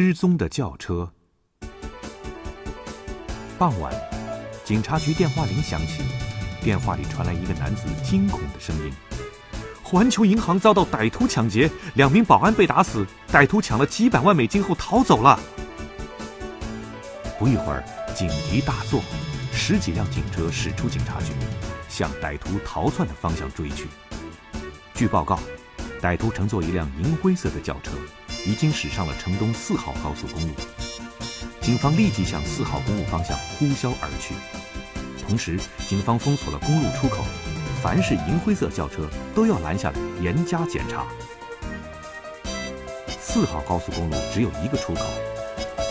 失踪的轿车。傍晚，警察局电话铃响起，电话里传来一个男子惊恐的声音：“环球银行遭到歹徒抢劫，两名保安被打死，歹徒抢了几百万美金后逃走了。”不一会儿，警笛大作，十几辆警车驶出警察局，向歹徒逃窜的方向追去。据报告，歹徒乘坐一辆银灰色的轿车，已经驶上了城东四号高速公路。警方立即向四号公路方向呼啸而去，同时，警方封锁了公路出口，凡是银灰色轿车都要拦下来严加检查。四号高速公路只有一个出口。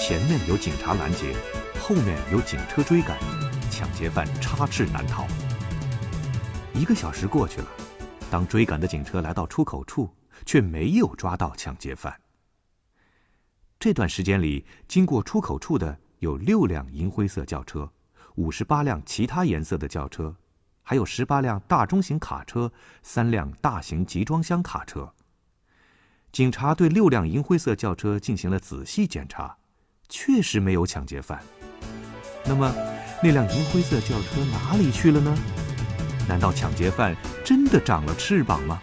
前面有警察拦截，后面有警车追赶，抢劫犯插翅难逃。一个小时过去了，当追赶的警车来到出口处，却没有抓到抢劫犯。这段时间里，经过出口处的有六辆银灰色轿车，五十八辆其他颜色的轿车，还有十八辆大中型卡车，三辆大型集装箱卡车。警察对六辆银灰色轿车进行了仔细检查。确实没有抢劫犯。那么，那辆银灰色轿车哪里去了呢？难道抢劫犯真的长了翅膀吗？